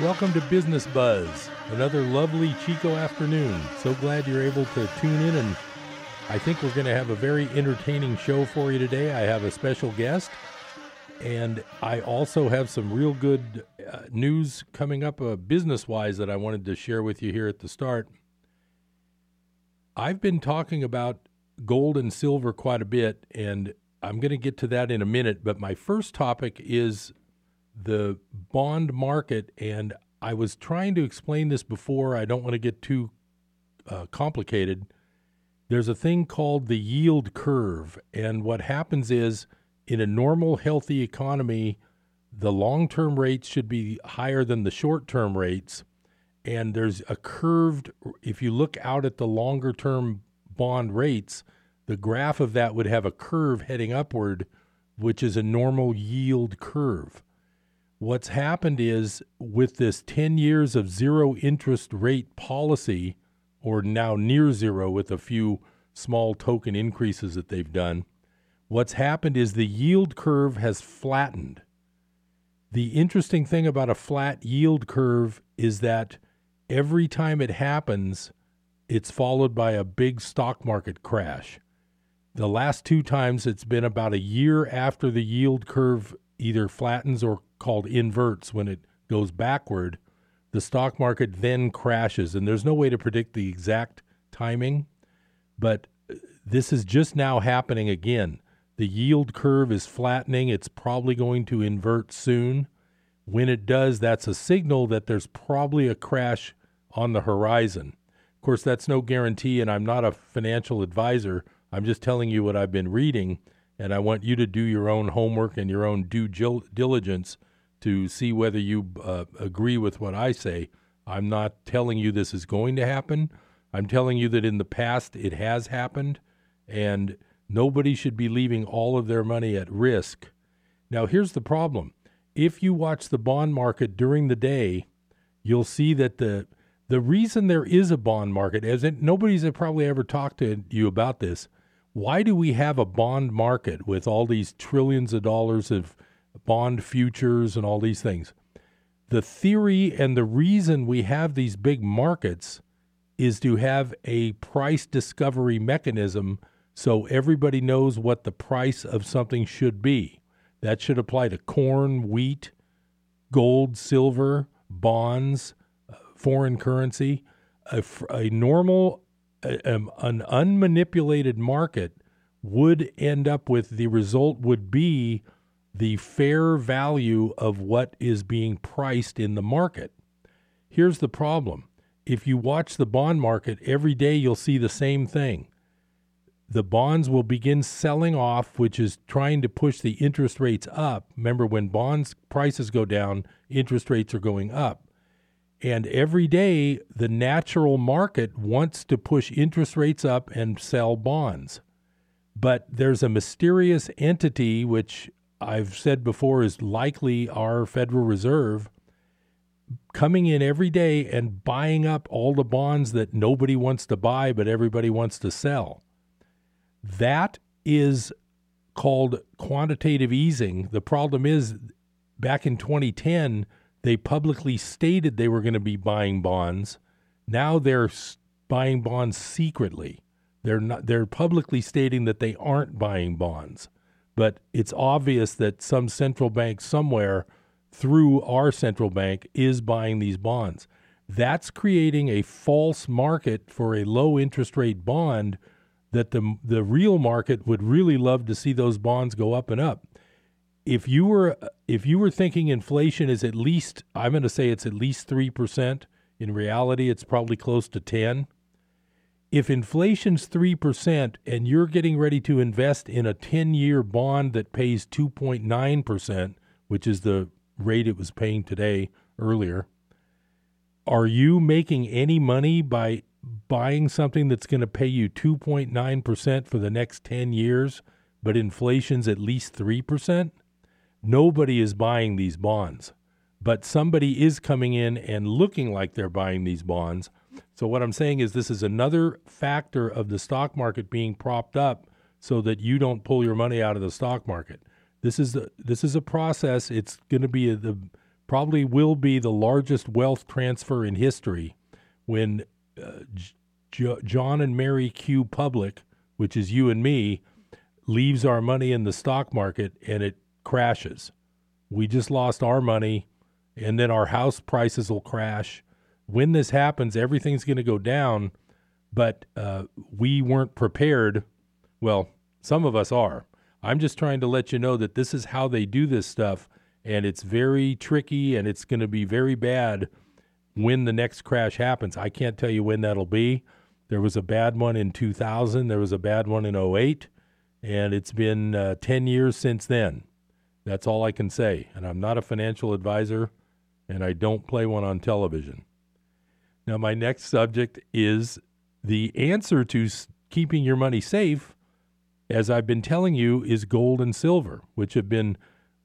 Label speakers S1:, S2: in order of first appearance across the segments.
S1: Welcome to Business Buzz, another lovely Chico afternoon. So glad you're able to tune in, and I think we're going to have a very entertaining show for you today. I have a special guest, and I also have some real good uh, news coming up uh, business wise that I wanted to share with you here at the start. I've been talking about gold and silver quite a bit, and I'm going to get to that in a minute. But my first topic is the bond market, and I was trying to explain this before. I don't want to get too uh, complicated. There's a thing called the yield curve, and what happens is in a normal, healthy economy, the long term rates should be higher than the short term rates. And there's a curved, if you look out at the longer term bond rates, the graph of that would have a curve heading upward, which is a normal yield curve what's happened is with this 10 years of zero interest rate policy, or now near zero with a few small token increases that they've done, what's happened is the yield curve has flattened. The interesting thing about a flat yield curve is that every time it happens, it's followed by a big stock market crash. The last two times it's been about a year after the yield curve either flattens or called inverts when it goes backward, the stock market then crashes. And there's no way to predict the exact timing, but uh, this is just now happening again. The yield curve is flattening. It's probably going to invert soon. When it does, that's a signal that there's probably a crash on the horizon. Of course, that's no guarantee, and I'm not a financial advisor. I'm just telling you what I've been reading, and I want you to do your own homework and your own due diligence to see whether you uh, agree with what I say. I'm not telling you this is going to happen. I'm telling you that in the past it has happened, and nobody should be leaving all of their money at risk. Now, here's the problem if you watch the bond market during the day, you'll see that the the reason there is a bond market, as it, nobody's probably ever talked to you about this, why do we have a bond market with all these trillions of dollars of bond futures, and all these things. The theory and the reason we have these big markets is to have a price discovery mechanism so everybody knows what the price of something should be. That should apply to corn, wheat, gold, silver, bonds, uh, foreign currency. A, a normal, Um, an unmanipulated market would end up with the result would be the fair value of what is being priced in the market. Here's the problem if you watch the bond market every day, you'll see the same thing. The bonds will begin selling off, which is trying to push the interest rates up. Remember, when bonds prices go down, interest rates are going up. And every day, the natural market wants to push interest rates up and sell bonds. But there's a mysterious entity, which I've said before is likely our Federal Reserve coming in every day and buying up all the bonds that nobody wants to buy but everybody wants to sell. That is called quantitative easing. The problem is back in 2010 they publicly stated they were going to be buying bonds. Now they're buying bonds secretly. They're not they're publicly stating that they aren't buying bonds but it's obvious that some central bank somewhere through our central bank is buying these bonds. That's creating a false market for a low interest rate bond that the the real market would really love to see those bonds go up and up. If you were if you were thinking inflation is at least I'm going to say it's at least 3%, in reality it's probably close to 10 if inflation's 3% and you're getting ready to invest in a 10 year bond that pays 2.9%, which is the rate it was paying today earlier, are you making any money by buying something that's going to pay you 2.9% for the next 10 years, but inflation's at least 3%? Nobody is buying these bonds, but somebody is coming in and looking like they're buying these bonds so what I'm saying is this is another factor of the stock market being propped up so that you don't pull your money out of the stock market. This is a, this is a process. It's going to be a, the probably will be the largest wealth transfer in history when uh, J- John and Mary Q. Public, which is you and me, leaves our money in the stock market and it crashes. We just lost our money, and then our house prices will crash. When this happens, everything's going to go down, but uh, we weren't prepared. Well, some of us are. I'm just trying to let you know that this is how they do this stuff, and it's very tricky and it's going to be very bad when the next crash happens. I can't tell you when that'll be. There was a bad one in 2000, there was a bad one in 08, and it's been uh, 10 years since then. That's all I can say. And I'm not a financial advisor, and I don't play one on television. Now, my next subject is the answer to keeping your money safe, as I've been telling you, is gold and silver, which have been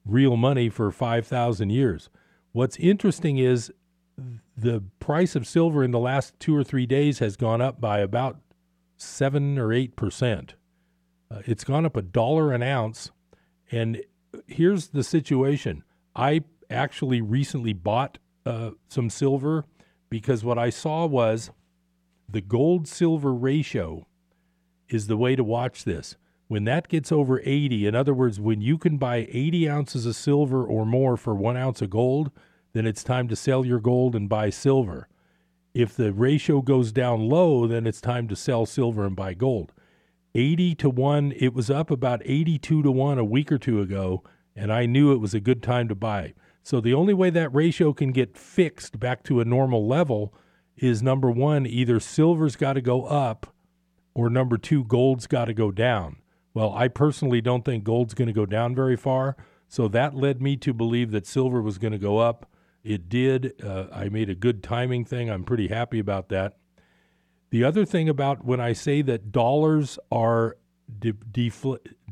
S1: real money for 5,000 years. What's interesting is the price of silver in the last two or three days has gone up by about seven or eight percent. Uh, it's gone up a dollar an ounce. And here's the situation I actually recently bought uh, some silver because what I saw was the gold silver ratio is the way to watch this. When that gets over 80, in other words, when you can buy 80 ounces of silver or more for one ounce of gold, then it's time to sell your gold and buy silver. If the ratio goes down low, then it's time to sell silver and buy gold. 80 to 1, it was up about 82 to 1 a week or two ago, and I knew it was a good time to buy. So the only way that ratio can get fixed back to a normal level is number one, either silver's got to go up, or number two, gold's got to go down. Well, I personally don't think gold's going to go down very far. So that led me to believe that silver was going to go up. It did. Uh, I made a good timing thing. I'm pretty happy about that. The other thing about when I say that dollars are de-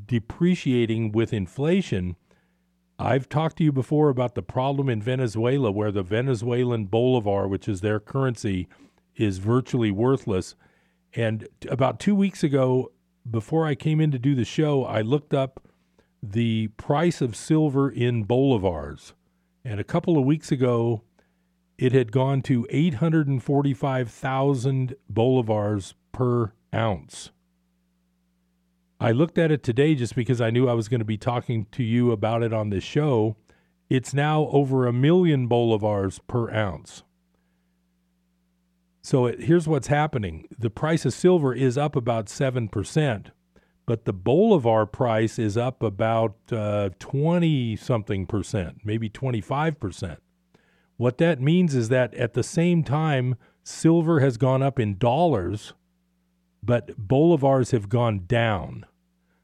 S1: depreciating with inflation, I've talked to you before about the problem in Venezuela where the Venezuelan bolivar, which is their currency, is virtually worthless. And about two weeks ago, before I came in to do the show, I looked up the price of silver in bolivars. And a couple of weeks ago, it had gone to 845,000 bolivars per ounce. I looked at it today just because I knew I was going to be talking to you about it on this show. It's now over a million bolivars per ounce. So it, here's what's happening the price of silver is up about 7%, but the bolivar price is up about 20 uh, something percent, maybe 25%. What that means is that at the same time, silver has gone up in dollars, but bolivars have gone down.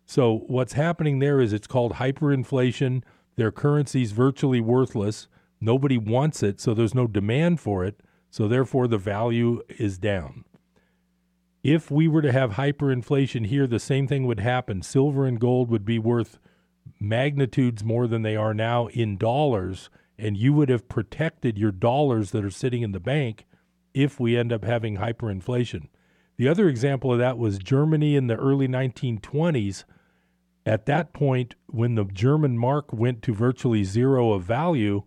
S1: So what's happening there is it's called hyperinflation. Their currency's virtually worthless. Nobody wants it, so there's no demand for it. So therefore, the value is down. If we were to have hyperinflation here, the same thing would happen. Silver and gold would be worth magnitudes more than they are now in dollars and you would have protected your dollars that are sitting in the bank if we end up having hyperinflation. The other example of that was Germany in the early 1920s. At that point, when the German mark went to virtually zero of value,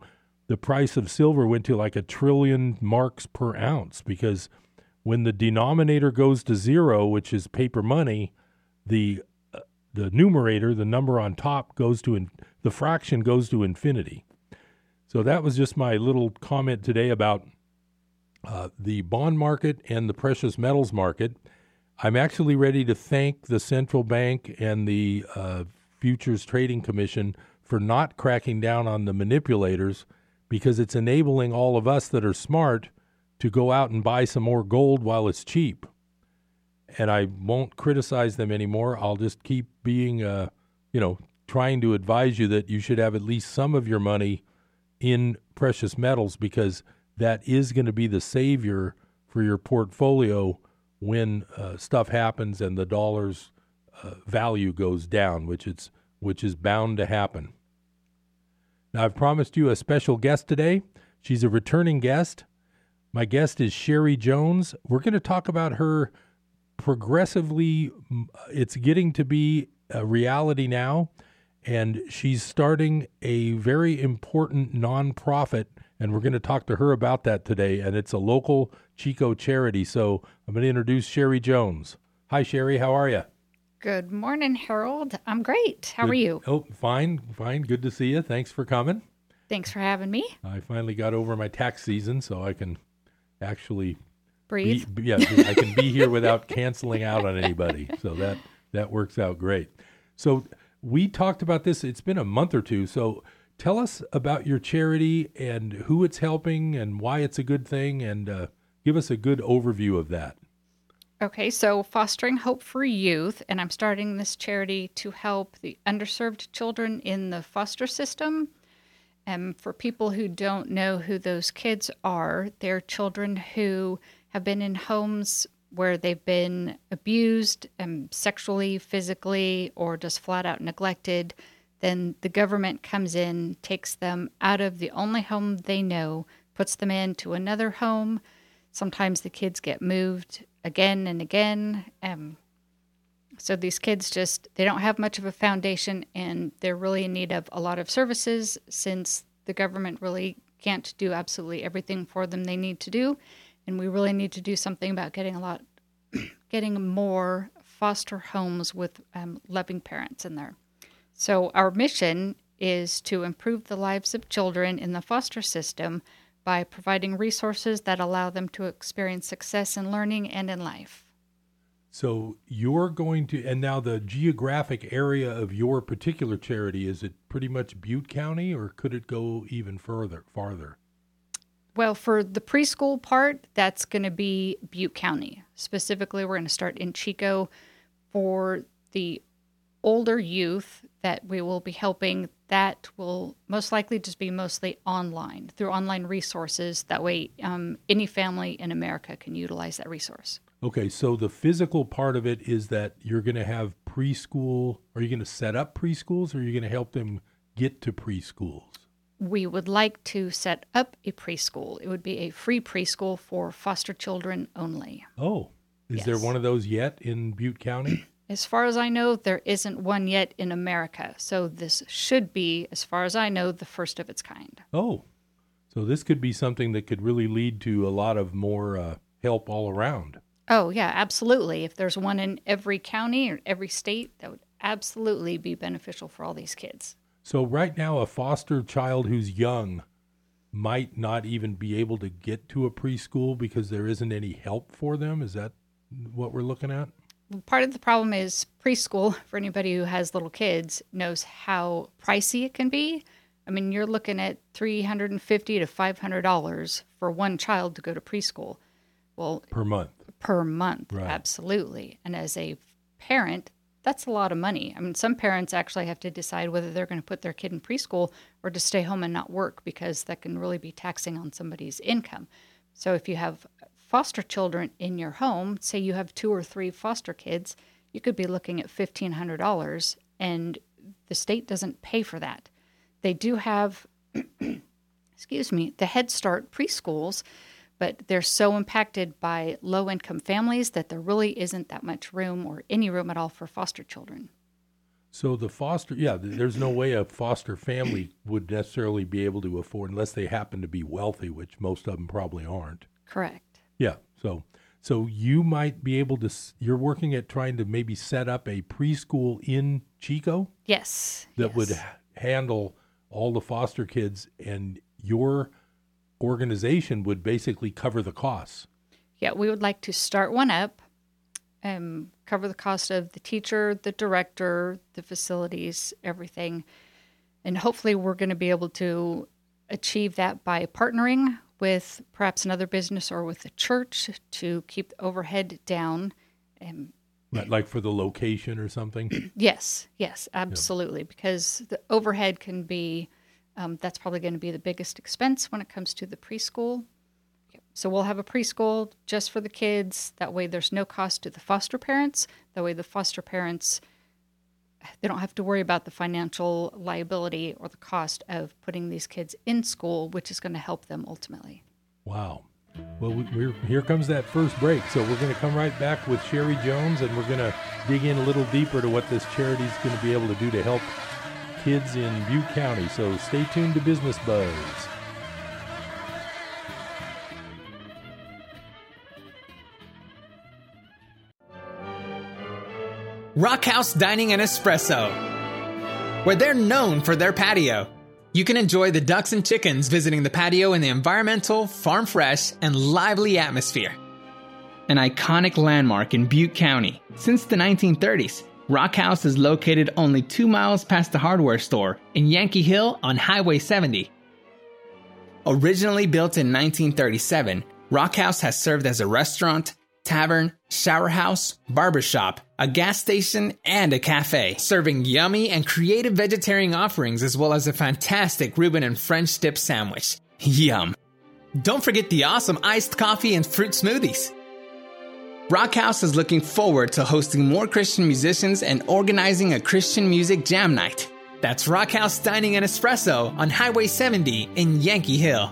S1: the price of silver went to like a trillion marks per ounce because when the denominator goes to zero, which is paper money, the uh, the numerator, the number on top, goes to in, the fraction goes to infinity. So that was just my little comment today about uh, the bond market and the precious metals market. I'm actually ready to thank the central bank and the uh, Futures Trading Commission for not cracking down on the manipulators because it's enabling all of us that are smart to go out and buy some more gold while it's cheap. And I won't criticize them anymore. I'll just keep being, uh, you know, trying to advise you that you should have at least some of your money in precious metals because that is going to be the savior for your portfolio when uh, stuff happens and the dollar's uh, value goes down, which it's which is bound to happen. Now I've promised you a special guest today. She's a returning guest. My guest is Sherry Jones. We're going to talk about her progressively it's getting to be a reality now and she's starting a very important nonprofit, and we're going to talk to her about that today. And it's a local Chico charity. So I'm going to introduce Sherry Jones. Hi, Sherry. How are you?
S2: Good morning, Harold. I'm great. How Good. are you?
S1: Oh, fine, fine. Good to see you. Thanks for coming.
S2: Thanks for having me.
S1: I finally got over my tax season, so I can actually
S2: breathe.
S1: Be, yeah, I can be here without canceling out on anybody. So that that works out great. So we talked about this. It's been a month or two. So tell us about your charity and who it's helping and why it's a good thing, and uh, give us a good overview of that.
S2: Okay, so Fostering Hope for Youth, and I'm starting this charity to help the underserved children in the foster system and for people who don't know who those kids are, they're children who have been in homes where they've been abused um, sexually, physically, or just flat out neglected. Then the government comes in, takes them out of the only home they know, puts them into another home. Sometimes the kids get moved again and again. Um, so these kids just they don't have much of a foundation and they're really in need of a lot of services since the government really can't do absolutely everything for them they need to do and we really need to do something about getting a lot getting more foster homes with um, loving parents in there so our mission is to improve the lives of children in the foster system by providing resources that allow them to experience success in learning and in life
S1: so you're going to, and now the geographic area of your particular charity is it pretty much Butte County, or could it go even further, farther?
S2: Well, for the preschool part, that's going to be Butte County. Specifically, we're going to start in Chico. For the older youth that we will be helping, that will most likely just be mostly online through online resources. That way, um, any family in America can utilize that resource.
S1: Okay, so the physical part of it is that you're going to have preschool. Are you going to set up preschools or are you going to help them get to preschools?
S2: We would like to set up a preschool. It would be a free preschool for foster children only.
S1: Oh, is yes. there one of those yet in Butte County?
S2: As far as I know, there isn't one yet in America. So this should be, as far as I know, the first of its kind.
S1: Oh, so this could be something that could really lead to a lot of more uh, help all around.
S2: Oh, yeah, absolutely. If there's one in every county or every state, that would absolutely be beneficial for all these kids.
S1: So, right now, a foster child who's young might not even be able to get to a preschool because there isn't any help for them. Is that what we're looking at?
S2: Part of the problem is preschool, for anybody who has little kids, knows how pricey it can be. I mean, you're looking at 350 to $500 for one child to go to preschool.
S1: Well, per month
S2: per month. Right. Absolutely. And as a parent, that's a lot of money. I mean, some parents actually have to decide whether they're going to put their kid in preschool or to stay home and not work because that can really be taxing on somebody's income. So if you have foster children in your home, say you have two or three foster kids, you could be looking at $1,500 and the state doesn't pay for that. They do have, excuse me, the Head Start preschools but they're so impacted by low income families that there really isn't that much room or any room at all for foster children.
S1: So the foster, yeah, there's no way a foster family would necessarily be able to afford unless they happen to be wealthy, which most of them probably aren't.
S2: Correct.
S1: Yeah. So so you might be able to you're working at trying to maybe set up a preschool in Chico?
S2: Yes.
S1: That
S2: yes.
S1: would handle all the foster kids and your organization would basically cover the costs.
S2: Yeah, we would like to start one up, um, cover the cost of the teacher, the director, the facilities, everything. And hopefully, we're going to be able to achieve that by partnering with perhaps another business or with the church to keep the overhead down.
S1: Um, like for the location or something?
S2: yes, yes, absolutely. Yeah. Because the overhead can be um, that's probably going to be the biggest expense when it comes to the preschool. So we'll have a preschool just for the kids. That way, there's no cost to the foster parents. That way, the foster parents they don't have to worry about the financial liability or the cost of putting these kids in school, which is going to help them ultimately.
S1: Wow. Well, we're here comes that first break. So we're going to come right back with Sherry Jones, and we're going to dig in a little deeper to what this charity is going to be able to do to help kids in Butte County. So stay tuned to Business Buzz.
S3: Rockhouse Dining and Espresso, where they're known for their patio. You can enjoy the ducks and chickens visiting the patio in the environmental, farm fresh, and lively atmosphere. An iconic landmark in Butte County since the 1930s, Rockhouse is located only two miles past the hardware store in Yankee Hill on Highway 70. Originally built in 1937, Rockhouse has served as a restaurant, tavern, shower house, barbershop, a gas station, and a cafe, serving yummy and creative vegetarian offerings as well as a fantastic Reuben and French dip sandwich. Yum. Don't forget the awesome iced coffee and fruit smoothies. Rockhouse is looking forward to hosting more Christian musicians and organizing a Christian music jam night. That's Rockhouse Dining and Espresso on Highway 70 in Yankee Hill.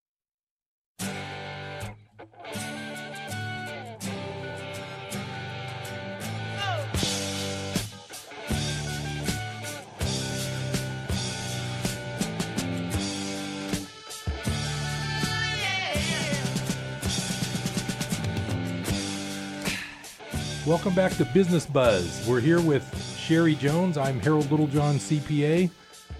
S1: Welcome back to Business Buzz. We're here with Sherry Jones. I'm Harold Littlejohn, CPA.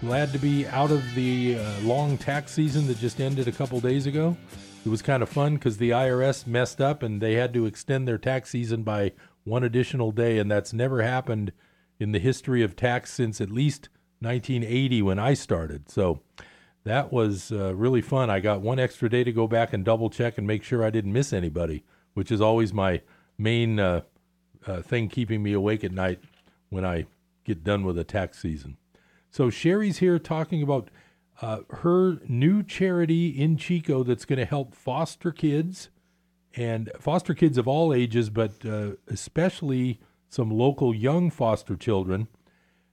S1: Glad to be out of the uh, long tax season that just ended a couple days ago. It was kind of fun because the IRS messed up and they had to extend their tax season by one additional day, and that's never happened in the history of tax since at least 1980 when I started. So that was uh, really fun. I got one extra day to go back and double check and make sure I didn't miss anybody, which is always my main uh, uh, thing keeping me awake at night when I get done with the tax season. So Sherry's here talking about uh, her new charity in Chico that's going to help foster kids and foster kids of all ages, but uh, especially some local young foster children.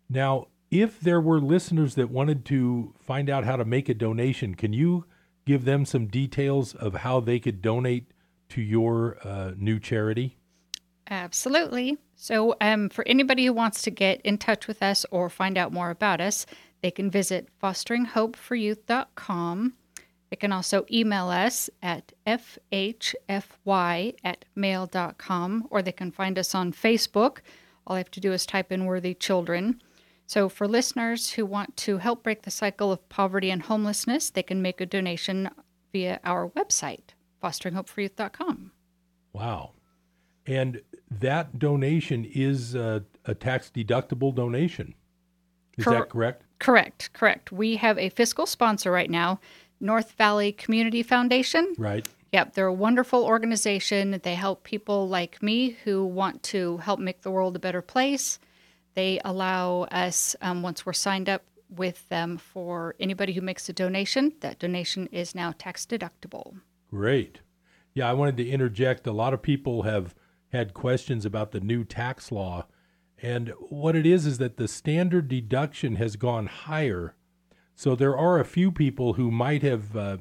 S1: Now, if there were listeners that wanted to find out how to make a donation, can you give them some details of how they could donate to your uh, new charity?
S2: Absolutely. So, um, for anybody who wants to get in touch with us or find out more about us, they can visit fosteringhopeforyouth.com. They can also email us at fhfy at mail.com or they can find us on Facebook. All they have to do is type in Worthy Children. So, for listeners who want to help break the cycle of poverty and homelessness, they can make a donation via our website, fosteringhopeforyouth.com.
S1: Wow. And that donation is a, a tax deductible donation. Is Cor- that correct?
S2: Correct, correct. We have a fiscal sponsor right now, North Valley Community Foundation.
S1: Right.
S2: Yep, they're a wonderful organization. They help people like me who want to help make the world a better place. They allow us, um, once we're signed up with them, for anybody who makes a donation, that donation is now tax deductible.
S1: Great. Yeah, I wanted to interject. A lot of people have had questions about the new tax law. And what it is is that the standard deduction has gone higher. So there are a few people who might have uh,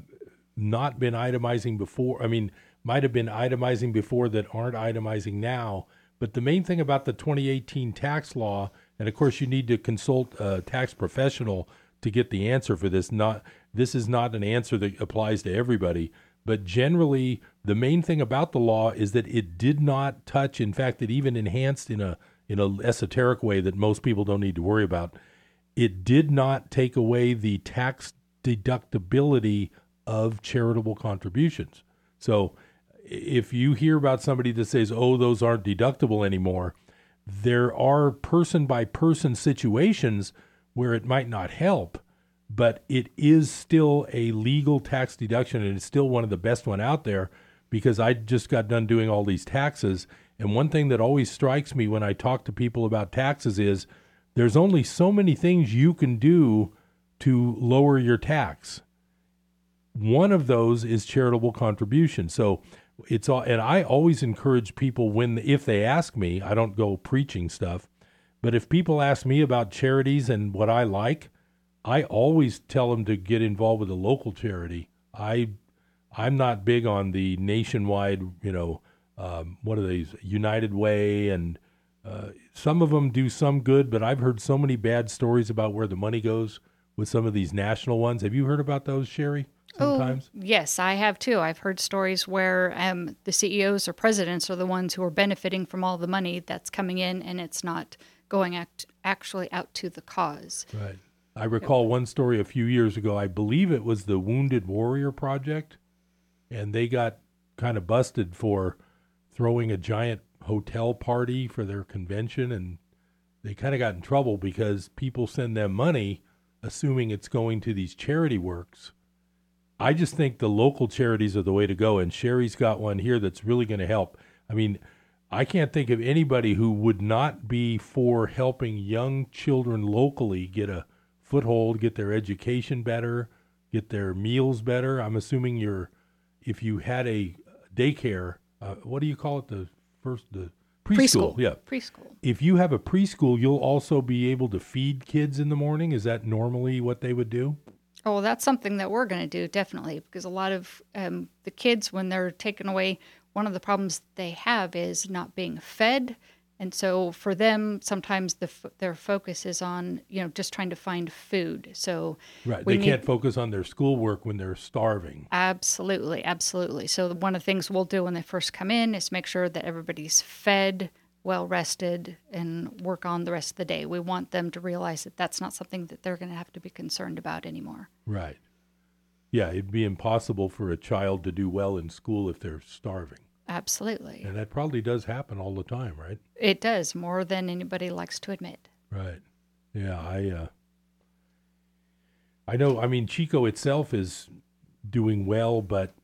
S1: not been itemizing before. I mean, might have been itemizing before that aren't itemizing now. But the main thing about the 2018 tax law, and of course, you need to consult a tax professional to get the answer for this. Not this is not an answer that applies to everybody. But generally, the main thing about the law is that it did not touch. In fact, it even enhanced in a in a esoteric way that most people don't need to worry about. It did not take away the tax deductibility of charitable contributions. So, if you hear about somebody that says, "Oh, those aren't deductible anymore," there are person by person situations where it might not help but it is still a legal tax deduction and it's still one of the best one out there because I just got done doing all these taxes And one thing that always strikes me when I talk to people about taxes is there's only so many things you can do to lower your tax. One of those is charitable contribution. So it's all, and I always encourage people when if they ask me, I don't go preaching stuff, but if people ask me about charities and what I like, I always tell them to get involved with a local charity. I I'm not big on the nationwide, you know, um, what are these United Way and uh, some of them do some good, but I've heard so many bad stories about where the money goes with some of these national ones. Have you heard about those, Sherry? Sometimes.
S2: Oh, yes, I have too. I've heard stories where um, the CEOs or presidents are the ones who are benefiting from all the money that's coming in, and it's not going act- actually out to the cause.
S1: Right. I recall one story a few years ago. I believe it was the Wounded Warrior Project, and they got kind of busted for throwing a giant hotel party for their convention, and they kind of got in trouble because people send them money assuming it's going to these charity works. I just think the local charities are the way to go, and Sherry's got one here that's really going to help. I mean, I can't think of anybody who would not be for helping young children locally get a foothold, get their education better, get their meals better. I'm assuming you're, if you had a daycare, uh, what do you call it? The first, the preschool.
S2: Preschool.
S1: Yeah.
S2: Preschool.
S1: If you have a preschool, you'll also be able to feed kids in the morning. Is that normally what they would do?
S2: Oh, well, that's something that we're going to do definitely because a lot of um, the kids, when they're taken away, one of the problems they have is not being fed, and so for them, sometimes the f- their focus is on you know just trying to find food. So
S1: Right. they
S2: need-
S1: can't focus on their schoolwork when they're starving.
S2: Absolutely, absolutely. So one of the things we'll do when they first come in is make sure that everybody's fed, well rested, and work on the rest of the day. We want them to realize that that's not something that they're going to have to be concerned about anymore.
S1: Right. Yeah, it'd be impossible for a child to do well in school if they're starving.
S2: Absolutely.
S1: And that probably does happen all the time, right?
S2: It does more than anybody likes to admit.
S1: Right. Yeah, I uh I know I mean Chico itself is doing well, but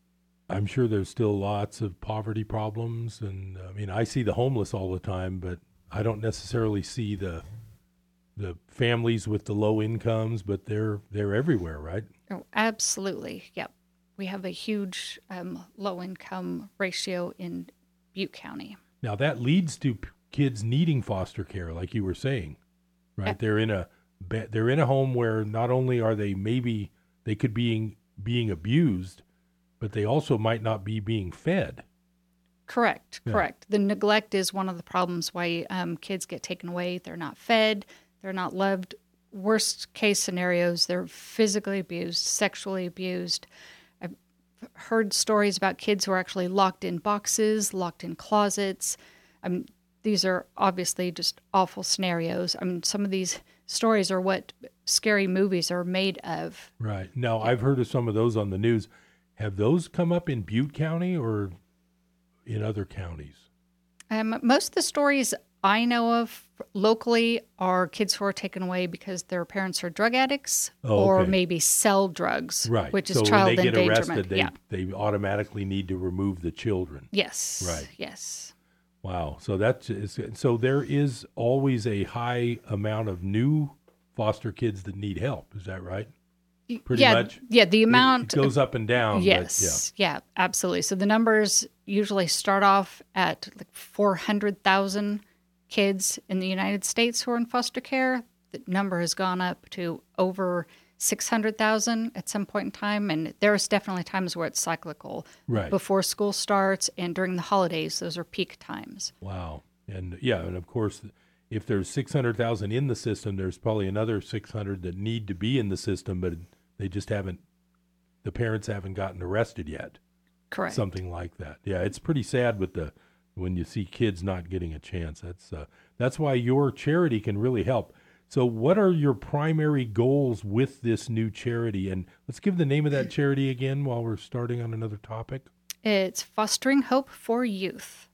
S1: I'm sure there's still lots of poverty problems and I mean I see the homeless all the time, but I don't necessarily see the the families with the low incomes, but they're they're everywhere, right?
S2: Oh, absolutely. Yep. We have a huge um, low income ratio in Butte County.
S1: Now that leads to p- kids needing foster care, like you were saying, right?
S2: Yeah.
S1: They're in a ba- they're in a home where not only are they maybe they could being being abused, but they also might not be being fed.
S2: Correct,
S1: Yeah.
S2: correct. The neglect is one of the problems why um, kids get taken away. They're not fed, they're not loved. Worst case scenarios, they're physically abused, sexually abused. Heard stories about kids who are actually locked in boxes, locked in closets. I mean, these are obviously just awful scenarios. I mean, some of these stories are what scary movies are made of.
S1: Right. Now I've heard of some of those on the news. Have those come up in Butte County or in other counties?
S2: Um, most of the stories I know of locally are kids who are taken away because their parents are drug addicts
S1: Oh,
S2: or maybe sell drugs,
S1: Right.
S2: which is
S1: so
S2: child
S1: when they get
S2: endangerment.
S1: arrested, they
S2: yeah.
S1: they automatically need to remove the children.
S2: Yes.
S1: Right.
S2: Yes.
S1: Wow. So that's so there is always a high amount of new foster kids that need help. Is that right? Pretty
S2: yeah.
S1: much.
S2: Yeah. The amount.
S1: it goes up and down.
S2: yes. yeah. Absolutely. So the numbers usually start off at like four hundred thousand kids in the United States who are in foster care. The number has gone up to over. 600,000 at some point in time. And there's definitely times where it's cyclical.
S1: Right.
S2: Before school starts and during the holidays, those are peak times.
S1: Wow. And yeah, and of course, if there's six hundred thousand in the system, there's probably another six hundred that need to be in the system, but they just haven't. The parents haven't gotten arrested yet.
S2: Correct.
S1: something like that. Yeah, it's pretty sad with the when you see kids not getting a chance. That's uh, that's why your charity can really help. So, what are your primary goals with this new charity? And let's give the name of that charity again while we're starting on another topic.
S2: It's Fostering Hope for Youth.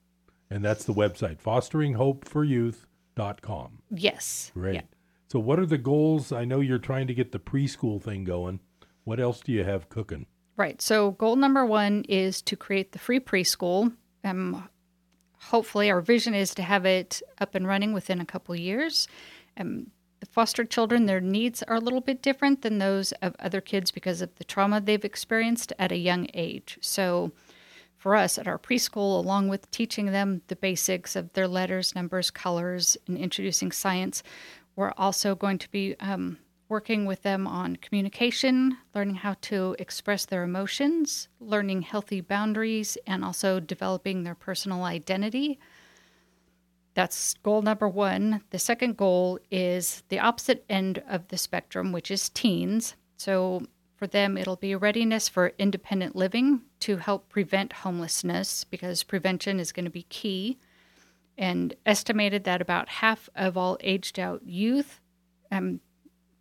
S1: And that's the website, fosteringhopeforyouth.com.
S2: Yes.
S1: Great.
S2: Yeah.
S1: So, what are the goals? I know you're trying to get the preschool thing going. What else do you have cooking?
S2: Right. So, goal number one is to create the free preschool. Um, hopefully, our vision is to have it up and running within a couple years. Um, the foster children, their needs are a little bit different than those of other kids because of the trauma they've experienced at a young age. So, for us at our preschool, along with teaching them the basics of their letters, numbers, colors, and introducing science, we're also going to be um, working with them on communication, learning how to express their emotions, learning healthy boundaries, and also developing their personal identity. That's goal number one. The second goal is the opposite end of the spectrum, which is teens. So for them, it'll be readiness for independent living to help prevent homelessness because prevention is going to be key. And estimated that about half of all aged out youth um,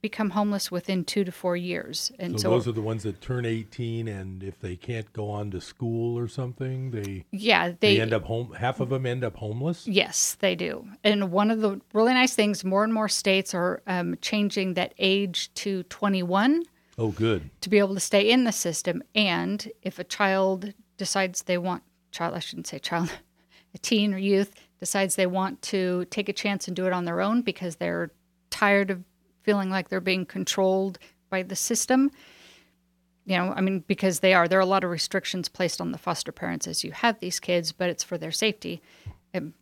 S2: become homeless within two to four years.
S1: And so, so, those are the ones that turn 18, and if they can't go on to school or something, they
S2: yeah
S1: they, they end up home. Half of them end up homeless.
S2: Yes, they do. And one of the really nice things, more and more states are um, changing that age to 21.
S1: Oh, good.
S2: To be able to stay in the system, and if a child decides they want child, I shouldn't say child, a teen or youth decides they want to take a chance and do it on their own because they're tired of feeling like they're being controlled by the system. You know, I mean, because they are. There are a lot of restrictions placed on the foster parents as you have these kids, but it's for their safety. Um,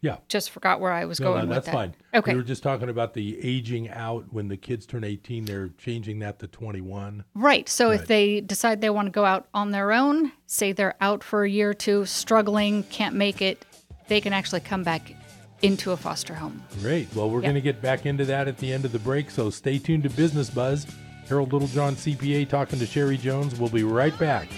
S1: yeah.
S2: Just forgot where I was
S1: no,
S2: going
S1: no, that's
S2: that.
S1: fine.
S2: Okay.
S1: We were just talking about the aging out when the kids turn 18, they're changing that to 21.
S2: Right. So right. if they decide they want to go out on their own, say they're out for a year or two, struggling, can't make it, they can actually come back into a foster home.
S1: Great. Well, we're going to get back into that at the end of the break, so stay tuned to Business Buzz. Harold Littlejohn, CPA, talking to Sherry Jones. We'll be right back.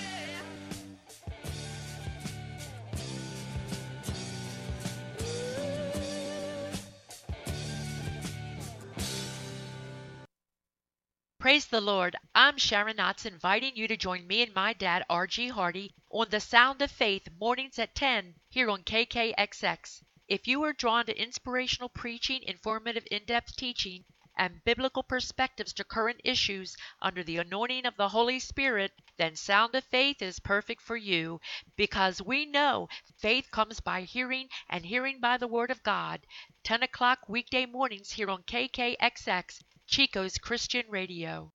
S4: Praise the Lord. I'm Sharon Knotts inviting you to join me and my dad, R.G. Hardy, on the Sound of Faith mornings at 10 here on KKXX. If you are drawn to inspirational preaching, informative in depth teaching, and biblical perspectives to current issues under the anointing of the Holy Spirit, then Sound of Faith is perfect for you because we know faith comes by hearing and hearing by the Word of God. 10 o'clock weekday mornings here on KKXX, Chico's Christian Radio.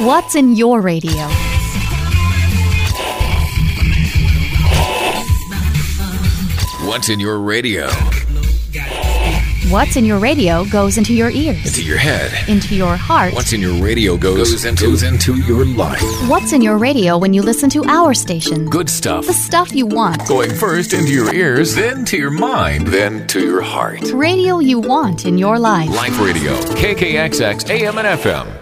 S5: What's in your radio?
S6: What's in your radio?
S5: What's in your radio goes into your ears,
S6: into your head,
S5: into your heart.
S6: What's in your radio goes, goes, into, goes into your life.
S5: What's in your radio when you listen to our station?
S6: Good stuff.
S5: The stuff you want.
S6: Going first into your ears, then to your mind, then to your heart.
S5: Radio you want in your life.
S6: Life Radio, KKXX AM and FM.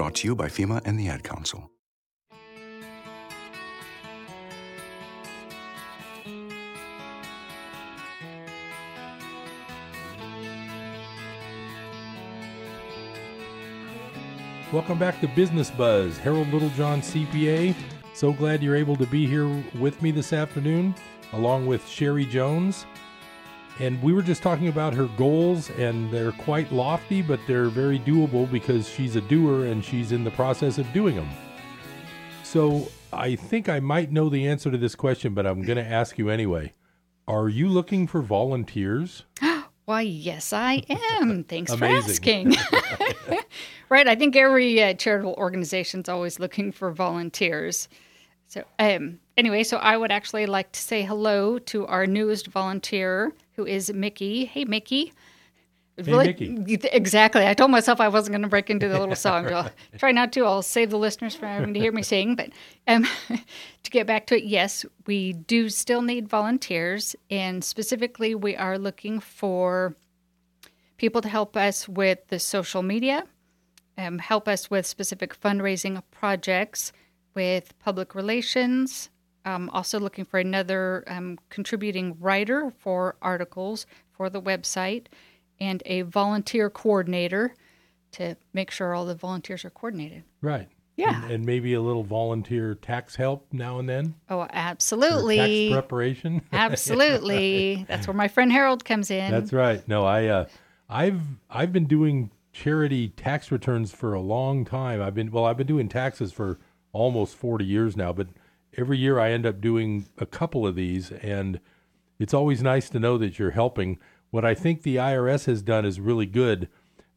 S7: Brought to you by FEMA and the Ad Council.
S1: Welcome back to Business Buzz. Harold Littlejohn, CPA. So glad you're able to be here with me this afternoon, along with Sherry Jones. And we were just talking about her goals, and they're quite lofty, but they're very doable because she's a doer and she's in the process of doing them. So I think I might know the answer to this question, but I'm going to ask you anyway. Are you looking for volunteers?
S2: Why, yes, I am. Thanks for asking. right. I think every uh, charitable organization is always looking for volunteers. So, um, anyway, so I would actually like to say hello to our newest volunteer, who is Mickey. Hey, Mickey.
S1: Hey, Mickey.
S2: Exactly. I told myself I wasn't going to break into the little song. So I'll try not to. I'll save the listeners from having to hear me sing. But um, to get back to it, yes, we do still need volunteers. And specifically, we are looking for people to help us with the social media, um, help us with specific fundraising projects, with public relations. Um, also looking for another um, contributing writer for articles for the website and a volunteer coordinator to make sure all the volunteers are coordinated.
S1: Right.
S2: Yeah.
S1: And, and maybe a little volunteer tax help now and then.
S2: Oh, absolutely.
S1: Tax preparation.
S2: Absolutely. That's where my friend Harold comes in.
S1: That's right. No, I uh, I've I've been doing charity tax returns for a long time. I've been well, I've been doing taxes for almost 40 years now, but every year I end up doing a couple of these and it's always nice to know that you're helping. What I think the IRS has done is really good.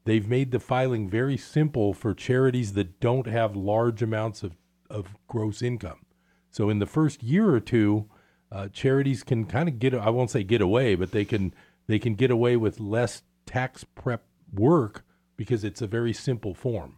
S1: They've made the filing very simple for charities that don't have large amounts of, of gross income. So in the first year or two, uh, charities can kind of get I won't say get away, but they can they can get away with less tax prep work because it's a very simple form.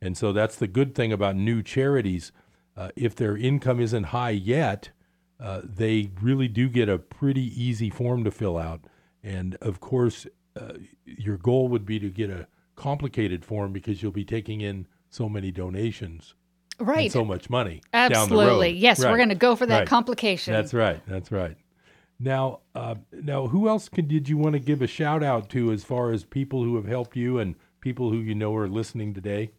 S1: And so that's the good thing about new charities. Uh, if their income isn't high yet, uh, they really do get a pretty easy form to fill out. And of course, uh, your goal would be to get a complicated form because you'll be taking in so many donations and
S2: right.
S1: so much money down the road.
S2: Absolutely. Yes, we're going to go for that
S1: Right.
S2: complication.
S1: That's right. That's right. Now, uh, now, who else can, did you want to give a shout out to as far as people who have helped you and people who you know are listening today?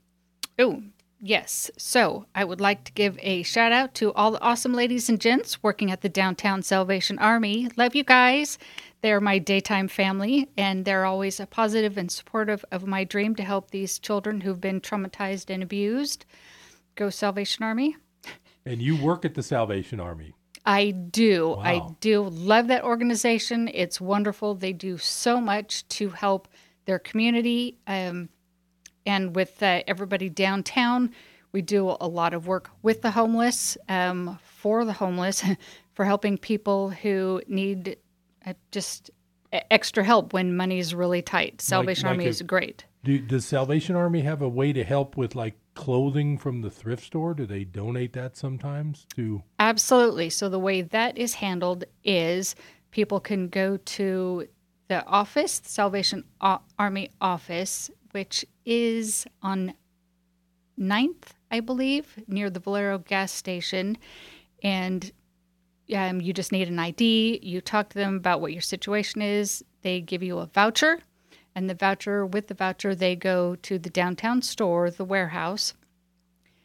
S2: Oh, yes. So I would like to give a shout out to all the awesome ladies and gents working at the Downtown Salvation Army. Love you guys. They're my daytime family, and they're always a positive and supportive of my dream to help these children who've been traumatized and abused. Go Salvation Army.
S1: And you work at the Salvation Army.
S2: I do. I do love that organization. It's wonderful. They do so much to help their community. Um, and with uh, everybody downtown, we do a lot of work with the homeless, um, for the homeless, for helping people who need uh, just extra help when money is really tight. Salvation
S1: like
S2: Army
S1: a-
S2: is great.
S1: Do, does Salvation Army have a way to help with like clothing from the thrift store? Do they donate that sometimes to?
S2: Absolutely. So the way that is handled is people can go to the office, the Salvation Army office, which is on 9th, I believe, near the Valero gas station. And um, you just need an ID. You talk to them about what your situation is. They give you a voucher. And the voucher, with the voucher, they go to the downtown store, the warehouse,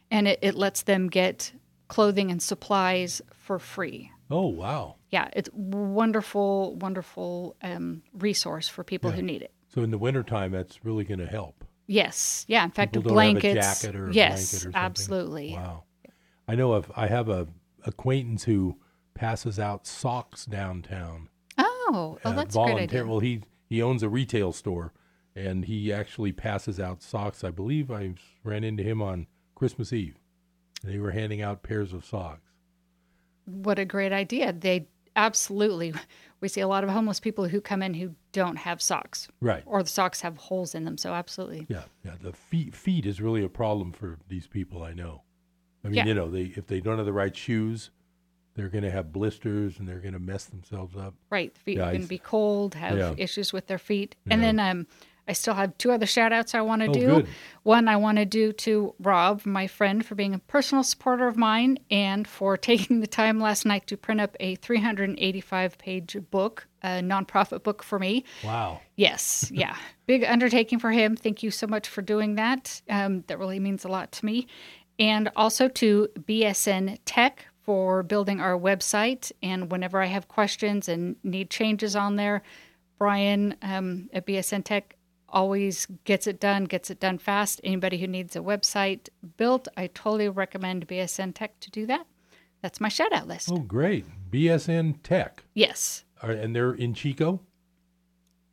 S2: and it, it lets them get clothing and supplies for free.
S1: Oh wow!
S2: Yeah, it's wonderful, wonderful um, resource for people
S1: Yeah.
S2: who need it.
S1: So in the wintertime, that's really going to help.
S2: Yes, yeah. In fact,
S1: People
S2: a
S1: don't have a
S2: blankets.
S1: jacket or
S2: yes,
S1: blanket or something.
S2: absolutely.
S1: Wow. I know of. I have a acquaintance who passes out socks downtown.
S2: Oh, oh,
S1: uh,
S2: that's a great idea.
S1: Well, he he owns a retail store, and he actually passes out socks. I believe I ran into him on Christmas Eve. They were handing out pairs of socks.
S2: What a great idea! They absolutely. We see a lot of homeless people who come in who don't have socks,
S1: Right.
S2: or the socks have holes in them. So absolutely.
S1: Yeah, yeah. The feet feet is really a problem for these people. I know. I mean,
S2: Yeah.
S1: you know, they if they don't have the right shoes, they're going to have blisters and they're going to mess themselves up.
S2: Right. The feet
S1: Yeah,
S2: are
S1: I
S2: going to be cold, have
S1: Yeah.
S2: issues with their feet. And then um, I still have two other shout outs I want to
S1: Oh,
S2: do.
S1: good.
S2: One I want to do to Rob, my friend, for being a personal supporter of mine and for taking the time last night to print up a 385 page book, a nonprofit book for me.
S1: Wow.
S2: Yes, yeah. Big undertaking for him. Thank you so much for doing that. Um, that really means a lot to me. And also to BSN Tech for building our website. And whenever I have questions and need changes on there, Brian um, at BSN Tech always gets it done, gets it done fast. Anybody who needs a website built, I totally recommend BSN Tech to do that. That's my shout out list.
S1: Oh, great. BSN Tech,
S2: Yes.
S1: Are, and they're in Chico.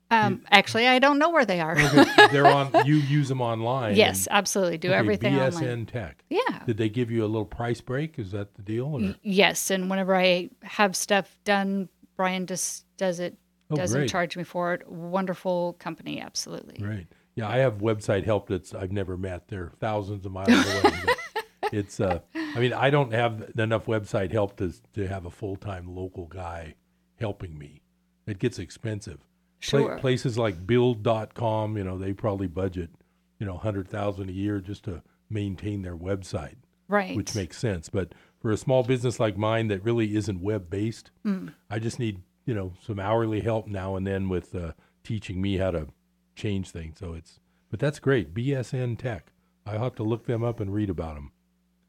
S2: Um, actually, I don't know where they are.
S1: Okay, they're on. You use them online.
S2: yes,
S1: and-
S2: absolutely. Do
S1: okay,
S2: everything
S1: BSN
S2: online.
S1: Tech.
S2: Yeah.
S1: Did they give you a little price break? Is that the deal? Or?
S2: Yes, and whenever I have stuff done, Brian just does it.
S1: Oh,
S2: doesn't
S1: great.
S2: charge me for it. Wonderful company, absolutely.
S1: Right. Yeah, I have website help that's I've never met. They're thousands of miles away. it's uh I mean, I don't have enough website help to to have a full-time local guy helping me. It gets expensive. Pla-
S2: Sure.
S1: places like build.com, you know, they probably budget, you know, 100,000 a year just to maintain their website,
S2: Right.
S1: which makes sense. But for a small business like mine that really isn't web-based,
S2: Mm.
S1: I just need, you know, some hourly help now and then with uh, teaching me how to change things. So it's, but that's great. BSN Tech. I'll have to look them up and read about them.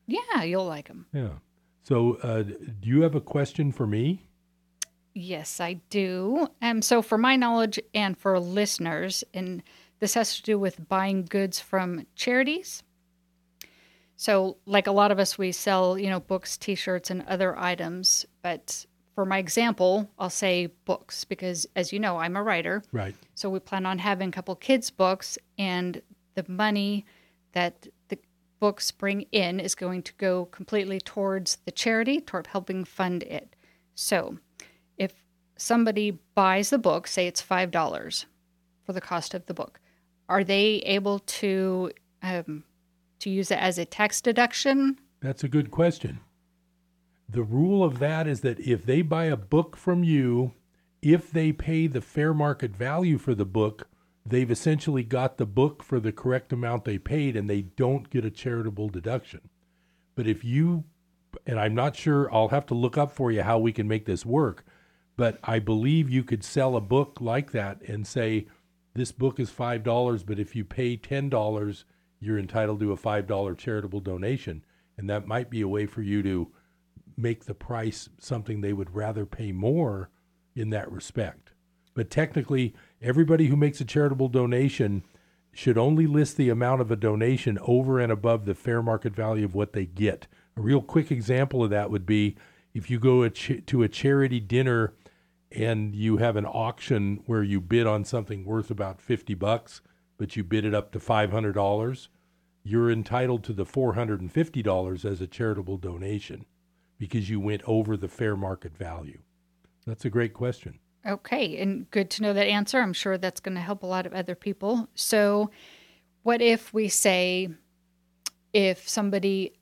S2: Yeah, you'll like them.
S1: Yeah. So, uh, do you have a question for me?
S2: Yes, I do. Um, so, for my knowledge and for listeners, and this has to do with buying goods from charities. So, like a lot of us, we sell, you know, books, T-shirts, and other items. But for my example, I'll say books because, as you know, I'm a writer.
S1: Right.
S2: So we plan on having a couple kids' books, and the money that the books bring in is going to go completely towards the charity, toward helping fund it. So if somebody buys the book, say it's five dollars for the cost of the book, are they able to um, to use it as a tax deduction?
S1: That's a good question. The rule of that is that if they buy a book from you, if they pay the fair market value for the book, they've essentially got the book for the correct amount they paid and they don't get a charitable deduction. But if you, and I'm not sure, I'll have to look up for you how we can make this work, but I believe you could sell a book like that and say, this book is $5, but if you pay $10, you're entitled to a $5 charitable donation. And that might be a way for you to make the price something they would rather pay more in that respect. But technically, everybody who makes a charitable donation should only list the amount of a donation over and above the fair market value of what they get. A real quick example of that would be if you go a ch- to a charity dinner and you have an auction where you bid on something worth about 50 bucks, but you bid it up to $500, you're entitled to the $450 as a charitable donation because you went over the fair market value. That's a great question.
S2: Okay, and good to know that answer. I'm sure that's going to help a lot of other people. So, what if we say if somebody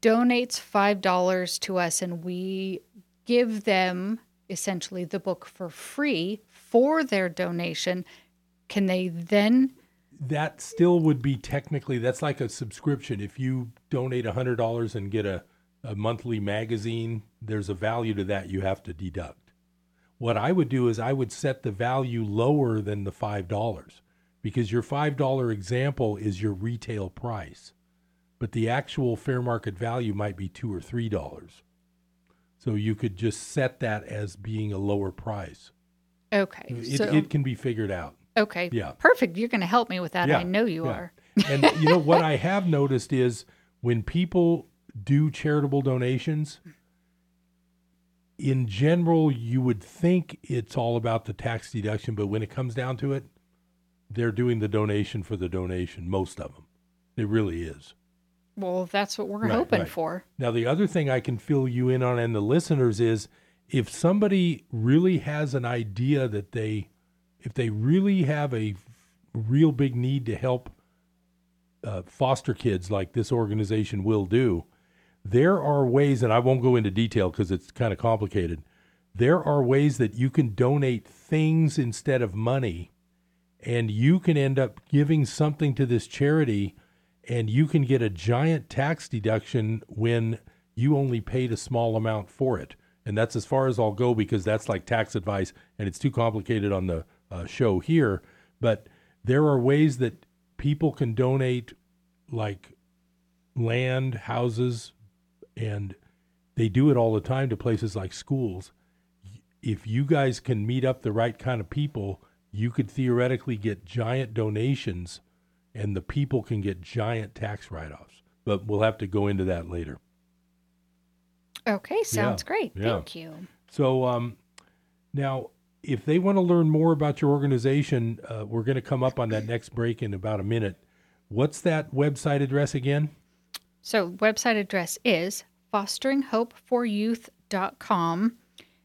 S2: donates $5 to us and we give them essentially the book for free for their donation, can they then
S1: That still would be technically that's like a subscription. If you donate hundred dollars and get a, a monthly magazine, there's a value to that you have to deduct. What I would do is I would set the value lower than the five dollars because your five dollar example is your retail price, but the actual fair market value might be two or three dollars. So you could just set that as being a lower price.
S2: Okay.
S1: It,
S2: so
S1: it can be figured out.
S2: okay.
S1: yeah.
S2: Perfect. You're going to help me with that.
S1: Yeah,
S2: I know you
S1: yeah.
S2: are.
S1: and you know what I have noticed is when people do charitable donations, in general, you would think it's all about the tax deduction, but when it comes down to it, they're doing the donation for the donation. Most of them, it really is.
S2: Well, that's what we're
S1: Right,
S2: hoping
S1: right.
S2: for.
S1: Now, the other thing I can fill you in on and the listeners is if somebody really has an idea that they, if they really have a real big need to help uh, foster kids like this organization will do, there are ways, and I won't go into detail because it's kind of complicated. There are ways that you can donate things instead of money, and you can end up giving something to this charity, and you can get a giant tax deduction when you only paid a small amount for it. And that's as far as I'll go because that's like tax advice, and it's too complicated on the uh, show here. But there are ways that people can donate, like land, houses, and they do it all the time to places like schools. If you guys can meet up the right kind of people, you could theoretically get giant donations and the people can get giant tax write offs. But we'll have to go into that later.
S2: Okay, sounds great.
S1: yeah.
S2: Thank you.
S1: So um, now, if they want to learn more about your organization, uh, we're going to come up on that next break in about a minute. What's that website address again?
S2: So, website address is fosteringhopeforyouth.com.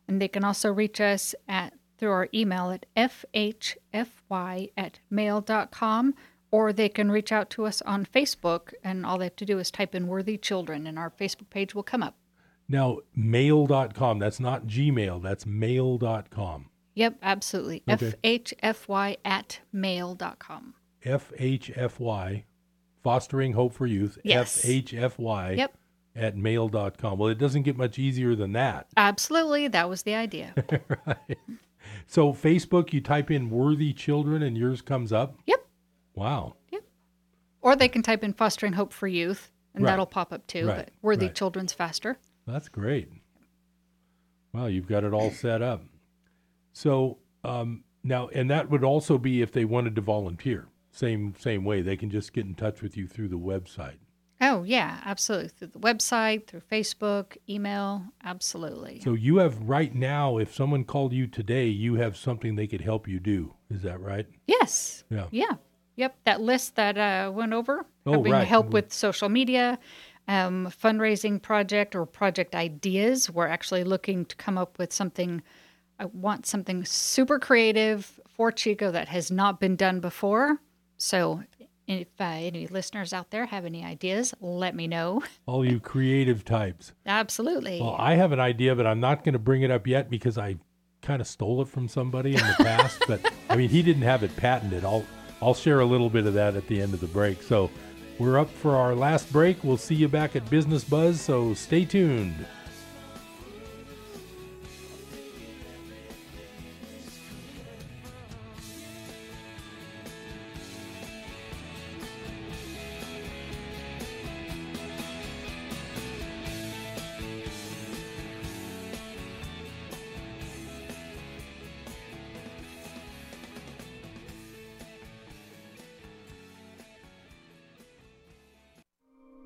S2: And they can also reach us at through our email at fhfy at mail.com or they can reach out to us on Facebook and all they have to do is type in Worthy Children and our Facebook page will come up.
S1: Now, mail.com, that's not Gmail, that's mail.com.
S2: Yep, absolutely.
S1: Okay.
S2: FHFY at mail.com.
S1: FHFY, Fostering Hope for Youth,
S2: Yes.
S1: FHFY
S2: Yep,
S1: at mail.com. Well, it doesn't get much easier than that.
S2: absolutely. That was the idea.
S1: right. So, Facebook, you type in Worthy Children and yours comes up?
S2: Yep.
S1: Wow. Yep.
S2: Or they can type in Fostering Hope for Youth and
S1: Right.
S2: that'll pop up too.
S1: Right,
S2: But Worthy
S1: right.
S2: Children's faster.
S1: That's great. Wow, you've got it all set up. So um, now, and that would also be if they wanted to volunteer. Same same way, they can just get in touch with you through the website.
S2: Oh, yeah, absolutely. Through the website, through Facebook, email, absolutely.
S1: So you have right now, if someone called you today, you have something they could help you do. Is that right?
S2: yes.
S1: Yeah.
S2: Yeah. Yep. That list that uh, went over,
S1: Oh,
S2: having
S1: right.
S2: help with social media, um, fundraising project or project ideas. We're actually looking to come up with something. I want something super creative for Chico that has not been done before. So if uh, any listeners out there have any ideas, let me know.
S1: All you creative types.
S2: Absolutely.
S1: Well, I have an idea, but I'm not going to bring it up yet because I kind of stole it from somebody in the past. but I mean, he didn't have it patented. I'll I'll share a little bit of that at the end of the break. So we're up for our last break. We'll see you back at Business Buzz. So stay tuned.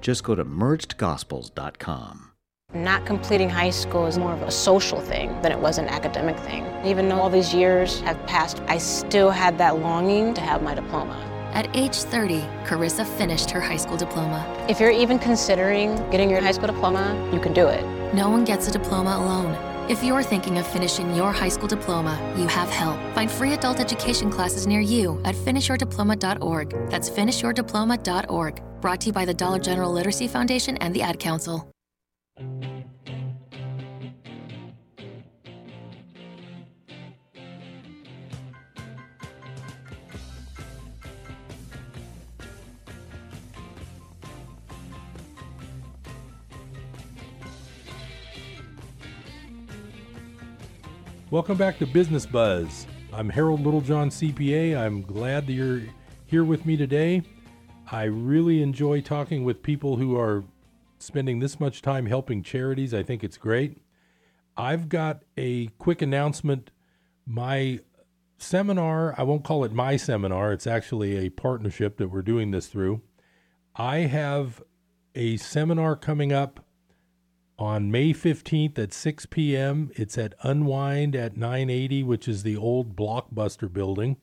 S8: Just go to mergedgospels.com.
S9: Not completing high school is more of a social thing than it was an academic thing. Even though all these years have passed, I still had that longing to have my diploma.
S5: At age 30, Carissa finished her high school diploma.
S9: If you're even considering getting your high school diploma, you can do it.
S5: No one gets a diploma alone. If you're thinking of finishing your high school diploma, you have help. Find free adult education classes near you at finishyourdiploma.org. That's finishyourdiploma.org. Brought to you by the Dollar General Literacy Foundation and the Ad Council.
S1: Welcome back to Business Buzz. I'm Harold Littlejohn, CPA. I'm glad that you're here with me today. I really enjoy talking with people who are spending this much time helping charities. I think it's great. I've got a quick announcement. My seminar, I won't call it my seminar, it's actually a partnership that we're doing this through. I have a seminar coming up on May 15th at 6 p.m. It's at Unwind at 980, which is the old Blockbuster building.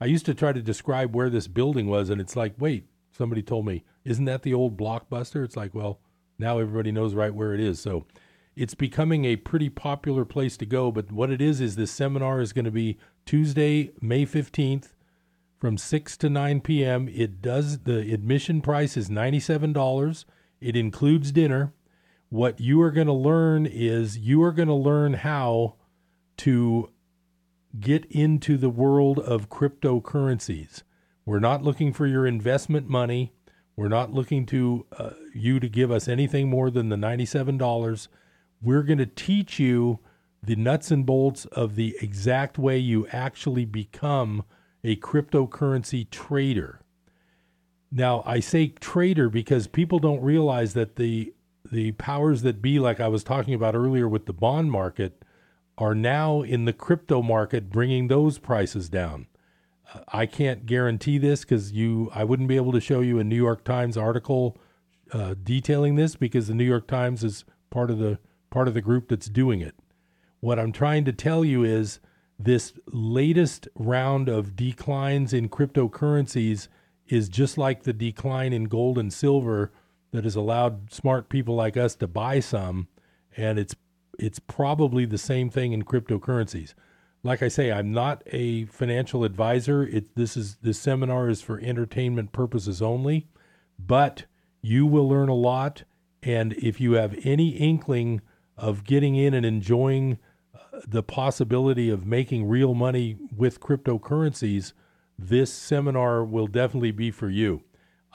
S1: I used to try to describe where this building was, and it's like, wait, somebody told me, isn't that the old Blockbuster? It's like, well, now everybody knows right where it is. So it's becoming a pretty popular place to go. But what it is, is this seminar is going to be Tuesday, May 15th from 6 to 9 p.m. It does the admission price is $97. It includes dinner. What you are going to learn is you are going to learn how to get into the world of cryptocurrencies. We're not looking for your investment money. We're not looking to uh, you to give us anything more than the $97. We're going to teach you the nuts and bolts of the exact way you actually become a cryptocurrency trader. Now, I say trader because people don't realize that the the powers that be like I was talking about earlier with the bond market are now in the crypto market bringing those prices down. Uh, I can't guarantee this cuz you I wouldn't be able to show you a New York Times article uh, detailing this because the New York Times is part of the part of the group that's doing it. What I'm trying to tell you is this latest round of declines in cryptocurrencies is just like the decline in gold and silver that has allowed smart people like us to buy some and it's it's probably the same thing in cryptocurrencies. Like I say, I'm not a financial advisor. It this is this seminar is for entertainment purposes only, but you will learn a lot and if you have any inkling of getting in and enjoying uh, the possibility of making real money with cryptocurrencies, this seminar will definitely be for you.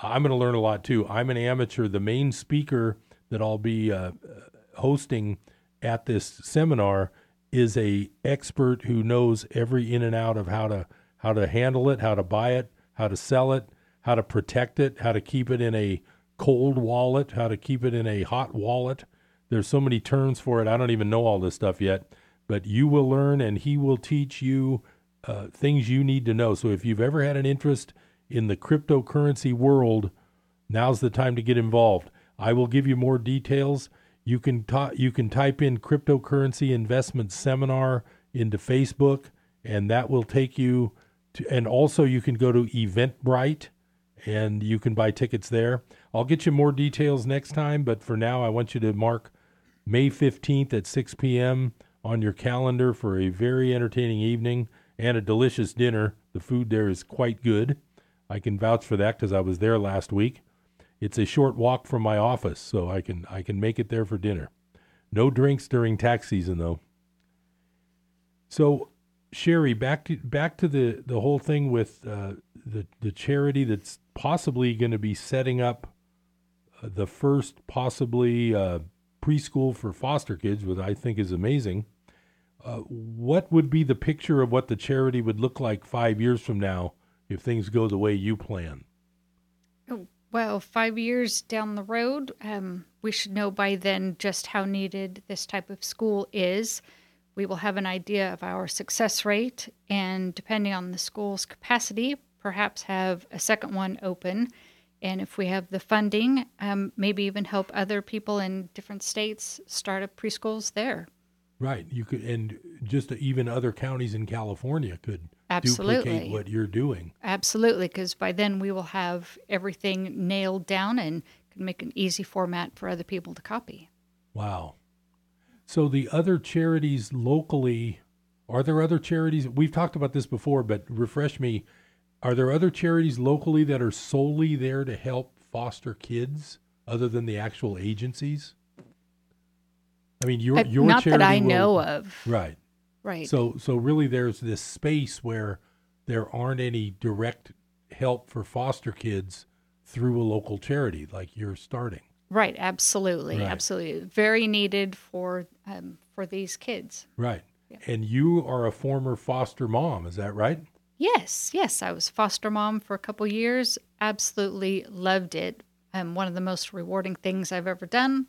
S1: I'm going to learn a lot too. I'm an amateur. The main speaker that I'll be uh, hosting at this seminar is a expert who knows every in and out of how to how to handle it, how to buy it, how to sell it, how to protect it, how to keep it in a cold wallet, how to keep it in a hot wallet. There's so many terms for it. I don't even know all this stuff yet but you will learn and he will teach you uh, things you need to know. So if you've ever had an interest in the cryptocurrency world, now's the time to get involved. I will give you more details. You can ta- you can type in cryptocurrency investment seminar into Facebook, and that will take you to. And also, you can go to Eventbrite, and you can buy tickets there. I'll get you more details next time, but for now, I want you to mark May fifteenth at six p.m on your calendar for a very entertaining evening and a delicious dinner. The food there is quite good. I can vouch for that because I was there last week. It's a short walk from my office, so I can I can make it there for dinner. No drinks during tax season though. So, Sherry, back to back to the the whole thing with uh, the the charity that's possibly going to be setting up uh, the first possibly uh, preschool for foster kids, which I think is amazing. Uh, what would be the picture of what the charity would look like five years from now if things go the way you plan?
S2: Oh, well, five years down the road, um, we should know by then just how needed this type of school is. We will have an idea of our success rate, and depending on the school's capacity, perhaps have a second one open. And if we have the funding, um, maybe even help other people in different states start up preschools there.
S1: Right. You could, and just even other counties in California could
S2: Absolutely.
S1: duplicate what you're doing.
S2: Absolutely, because by then we will have everything nailed down and can make an easy format for other people to copy.
S1: Wow. So the other charities locally, are there other charities? We've talked about this before, but refresh me. Are there other charities locally that are solely there to help foster kids other than the actual agencies? I mean, your your
S2: not
S1: charity
S2: that I
S1: will-
S2: know of.
S1: Right.
S2: Right.
S1: So so really, there's this space where there aren't any direct help for foster kids through a local charity like you're starting.
S2: right. Absolutely.
S1: Right.
S2: Absolutely. Very needed for um, for these kids.
S1: Right. And you are a former foster mom, is that right?
S2: Yes, yes. I was foster mom for a couple years. Absolutely loved it. Um, one of the most rewarding things I've ever done.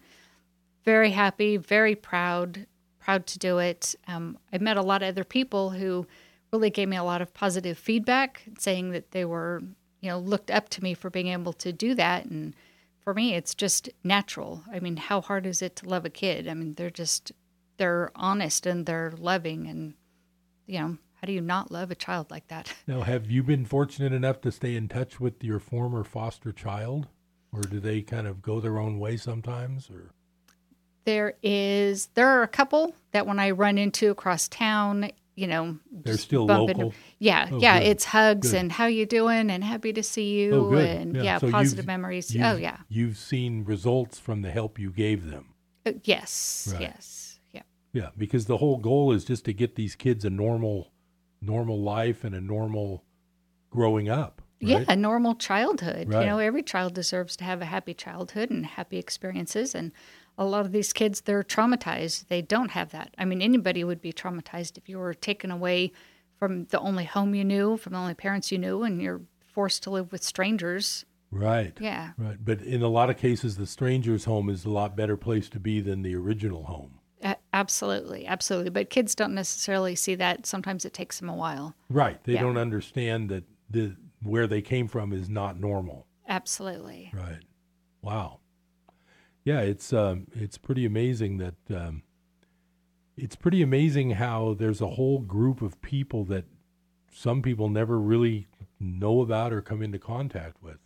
S2: Very happy, very proud, proud to do it. Um, I've met a lot of other people who really gave me a lot of positive feedback, saying that they were, you know, looked up to me for being able to do that. And for me, it's just natural. I mean, how hard is it to love a kid? I mean, they're just, they're honest and they're loving. And, you know, how do you not love a child like that?
S1: Now, have you been fortunate enough to stay in touch with your former foster child, or do they kind of go their own way sometimes? Or
S2: There is there are a couple that when I run into across town, you know,
S1: They're still
S2: bump into-
S1: local?
S2: yeah,
S1: Oh,
S2: yeah.
S1: good,
S2: It's hugs
S1: good.
S2: and how you doing and happy to see you
S1: Oh,
S2: and yeah,
S1: So
S2: positive memories. Oh yeah.
S1: You've seen results from the help you gave them.
S2: Uh, yes,
S1: Right.
S2: yes, yeah.
S1: Yeah, because the whole goal is just to get these kids a normal, normal life and a normal growing up.
S2: Yeah, a normal childhood.
S1: Right.
S2: You know, every child deserves to have a happy childhood and happy experiences. And a lot of these kids, they're traumatized. They don't have that. I mean, anybody would be traumatized if you were taken away from the only home you knew, from the only parents you knew, and you're forced to live with strangers.
S1: Right.
S2: Yeah.
S1: Right. But in a lot of cases, the stranger's home is a lot better place to be than the original home.
S2: Absolutely, absolutely. But kids don't necessarily see that. Sometimes it takes them a while.
S1: Right. They
S2: Yeah.
S1: don't understand that the where they came from is not normal.
S2: Absolutely.
S1: Right. Wow. Yeah, it's um, it's pretty amazing that um, it's pretty amazing how there's a whole group of people that some people never really know about or come into contact with.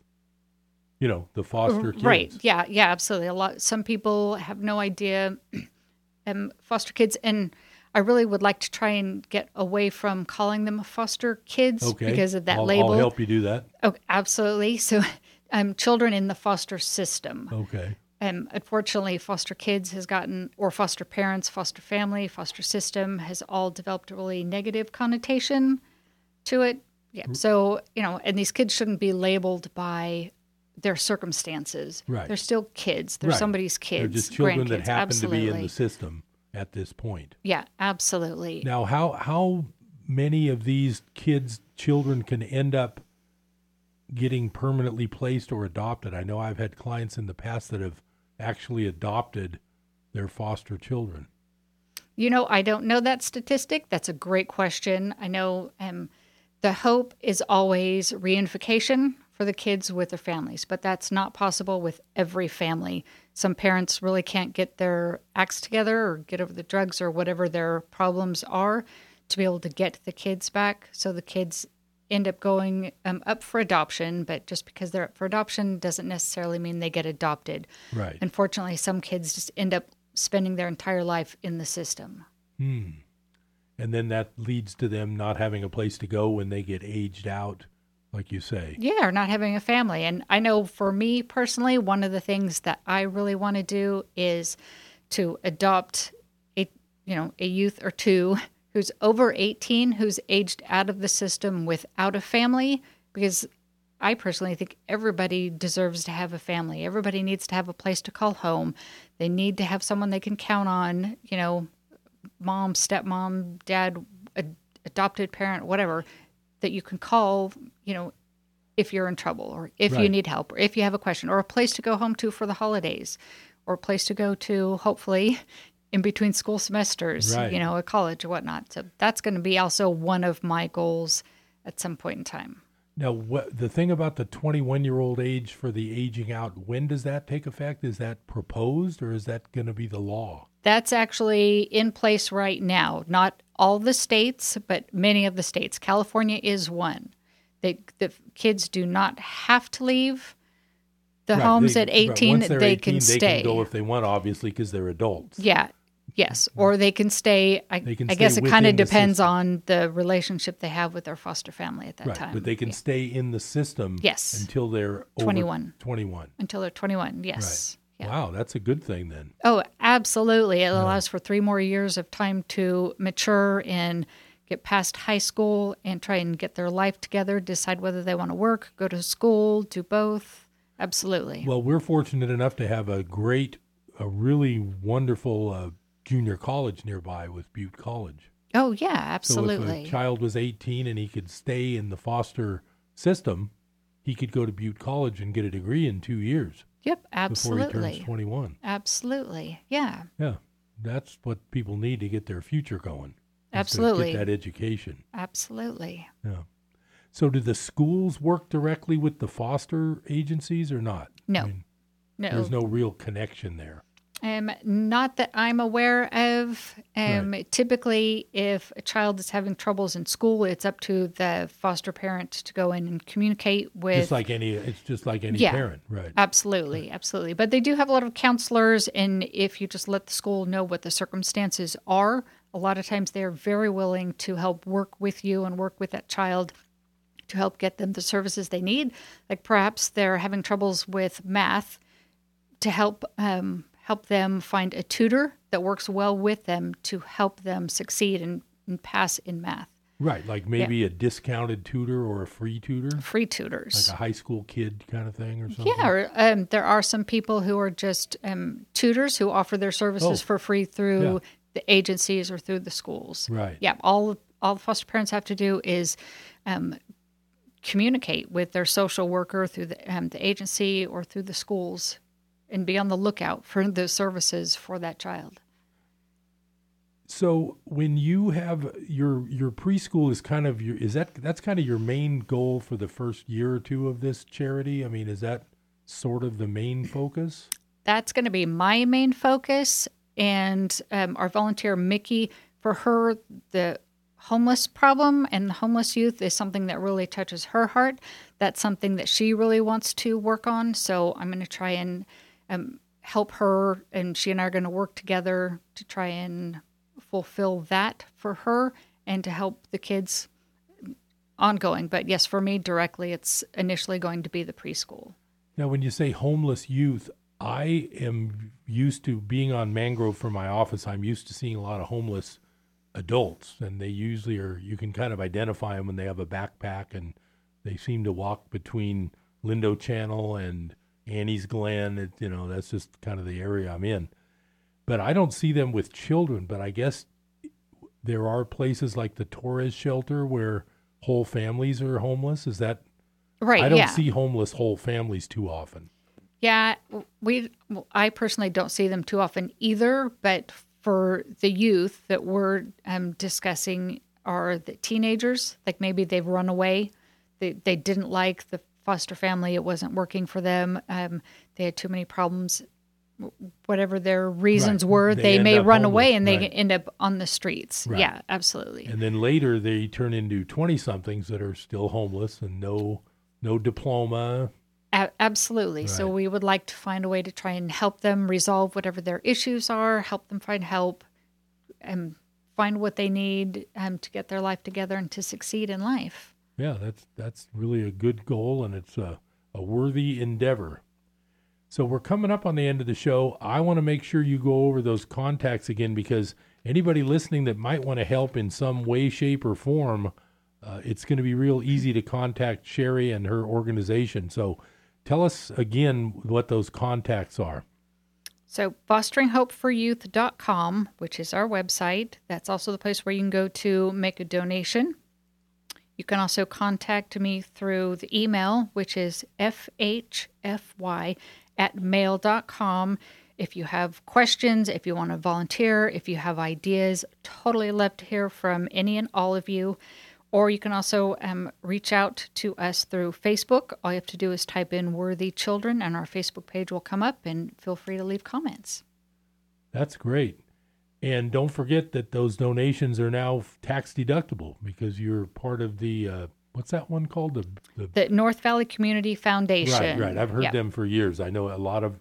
S1: You know, the foster kids.
S2: Right. Yeah. Yeah. Absolutely. A lot. Some people have no idea. um, foster kids, and I really would like to try and get away from calling them foster kids
S1: Okay.
S2: because of that
S1: I'll,
S2: label.
S1: I'll help you do that.
S2: Oh, absolutely. So, um, children in the foster system.
S1: Okay.
S2: Um, unfortunately, foster kids has gotten, or foster parents, foster family, foster system has all developed a really negative connotation to it. Yeah. So, you know, and these kids shouldn't be labeled by their circumstances.
S1: Right.
S2: They're still kids. They're
S1: Right.
S2: somebody's kids.
S1: They're just children that happen
S2: absolutely.
S1: to be in the system at this point.
S2: Yeah, absolutely.
S1: Now, how how many of these kids, children, can end up getting permanently placed or adopted? I know I've had clients in the past that have actually adopted their foster children.
S2: You know, I don't know that statistic. That's a great question. I know um, the hope is always reunification for the kids with their families, but that's not possible with every family. Some parents really can't get their acts together or get over the drugs or whatever their problems are to be able to get the kids back. So the kids end up going um, up for adoption, but just because they're up for adoption doesn't necessarily mean they get adopted.
S1: Right.
S2: Unfortunately, some kids just end up spending their entire life in the system.
S1: Hmm. And then that leads to them not having a place to go when they get aged out, like you say.
S2: Yeah, or not having a family. And I know for me personally, one of the things that I really want to do is to adopt a you know, a youth or two who's over 18 who's aged out of the system without a family because I personally think everybody deserves to have a family. Everybody needs to have a place to call home. They need to have someone they can count on, you know, mom, stepmom, dad, ad- adopted parent, whatever, that you can call, you know, if you're in trouble or if you need help or if you have a question or a place to go home to for the holidays or a place to go to, hopefully, in between school semesters,
S1: Right.
S2: you know, a college or whatnot. So that's going to be also one of my goals at some point in time.
S1: Now, what, the thing about the 21 year old age for the aging out, when does that take effect? Is that proposed or is that going to be the law?
S2: That's actually in place right now. Not all the states, but many of the states. California is one. They, the kids do not have to leave the
S1: Right,
S2: homes
S1: they-
S2: at
S1: right,
S2: 18.
S1: once they're
S2: they
S1: 18,
S2: can
S1: they
S2: stay.
S1: can go if they want, obviously, because they're adults.
S2: Yeah. Yes. Or they can stay. I,
S1: can
S2: I guess it kind of depends on the relationship they have with their foster family at that
S1: right,
S2: time.
S1: but they can
S2: Yeah.
S1: stay in the system
S2: Yes.
S1: until they're over
S2: 21.
S1: 21.
S2: until they're 21. Yes.
S1: Right. Wow, that's a good thing then.
S2: Oh, absolutely. It allows for three more years of time to mature and get past high school and try and get their life together, decide whether they want to work, go to school, do both. Absolutely.
S1: Well, we're fortunate enough to have a great, a really wonderful uh, junior college nearby with Butte College.
S2: oh, yeah, absolutely.
S1: So if a child was 18 and he could stay in the foster system, he could go to Butte College and get a degree in two years
S2: yep, absolutely.
S1: before he
S2: absolutely.
S1: turns 21.
S2: Absolutely. Yeah.
S1: Yeah, that's what people need to get their future going.
S2: Absolutely.
S1: get that education.
S2: Absolutely.
S1: Yeah. So, do the schools work directly with the foster agencies or not?
S2: No.
S1: I mean,
S2: No.
S1: There's no real connection there.
S2: Um, not that I'm aware of. Um, Typically, if a child is having troubles in school, it's up to the foster parent to go in and communicate with.
S1: just like any, it's just like any
S2: Yeah.
S1: parent, right?
S2: Absolutely, absolutely. But they do have a lot of counselors, and if you just let the school know what the circumstances are, a lot of times they're very willing to help work with you and work with that child to help get them the services they need. Like perhaps they're having troubles with math to help um, help them find a tutor that works well with them to help them succeed and, and pass in math.
S1: Right, like maybe a discounted tutor or a free tutor,
S2: Free tutors.
S1: like a high school kid kind of thing or something.
S2: Yeah, or, um, there are some people who are just um, tutors who offer their services
S1: Oh,
S2: for free through
S1: yeah.
S2: the agencies or through the schools.
S1: Right.
S2: Yeah, all all the foster parents have to do is um, communicate with their social worker through the um, the agency or through the schools, and be on the lookout for those services for that child.
S1: So when you have your your preschool is kind of your is that that's kind of your main goal for the first year or two of this charity? I mean, is that sort of the main focus?
S2: that's going to be my main focus. And um, our volunteer, Mickey, for her, the homeless problem and homeless youth is something that really touches her heart. That's something that she really wants to work on. So I'm going to try and um, help her, and she and I are going to work together to try and fulfill that for her and to help the kids ongoing. But yes, for me directly, it's initially going to be the preschool.
S1: Now, when you say homeless youth, I am used to being on Mangrove for my office. I'm used to seeing a lot of homeless adults, and they usually are. You can kind of identify them when they have a backpack, and they seem to walk between Lindo Channel and Annie's Glen. It, you know, that's just kind of the area I'm in. But I don't see them with children. But I guess there are places like the Torres shelter where whole families are homeless. Is that
S2: Right.
S1: I don't
S2: yeah.
S1: see homeless whole families too often.
S2: Yeah, we. I personally don't see them too often either. But for the youth that we're um, discussing are the teenagers. Like maybe they've run away. They they didn't like the foster family. It wasn't working for them. Um, they had too many problems. Whatever their reasons
S1: Right.
S2: were,
S1: They
S2: they, may run away and they
S1: Right.
S2: end up on the streets.
S1: Right.
S2: Yeah, absolutely.
S1: And then later they turn into 20 somethings that are still homeless and no no diploma.
S2: A- absolutely. So we would like to find a way to try and help them resolve whatever their issues are, help them find help, and find what they need um, to get their life together and to succeed in life.
S1: Yeah, that's that's really a good goal and it's a, a worthy endeavor. So we're coming up on the end of the show. I want to make sure you go over those contacts again because anybody listening that might want to help in some way, shape, or form, uh, it's going to be real easy to contact Sherry and her organization. So tell us again what those contacts are.
S2: So fosteringhopeforyouth.com, which is our website. That's also the place where you can go to make a donation. You can also contact me through the email, which is fhfy at mail.com. If you have questions, if you want to volunteer, if you have ideas, totally love to hear from any and all of you. Or you can also um, reach out to us through Facebook. All you have to do is type in Worthy Children, and our Facebook page will come up, and feel free to leave comments.
S1: That's great. And don't forget that those donations are now tax deductible because you're part of the uh, what's that one called? The, the
S2: The North Valley Community Foundation.
S1: right, right. I've heard them for years. I know a lot of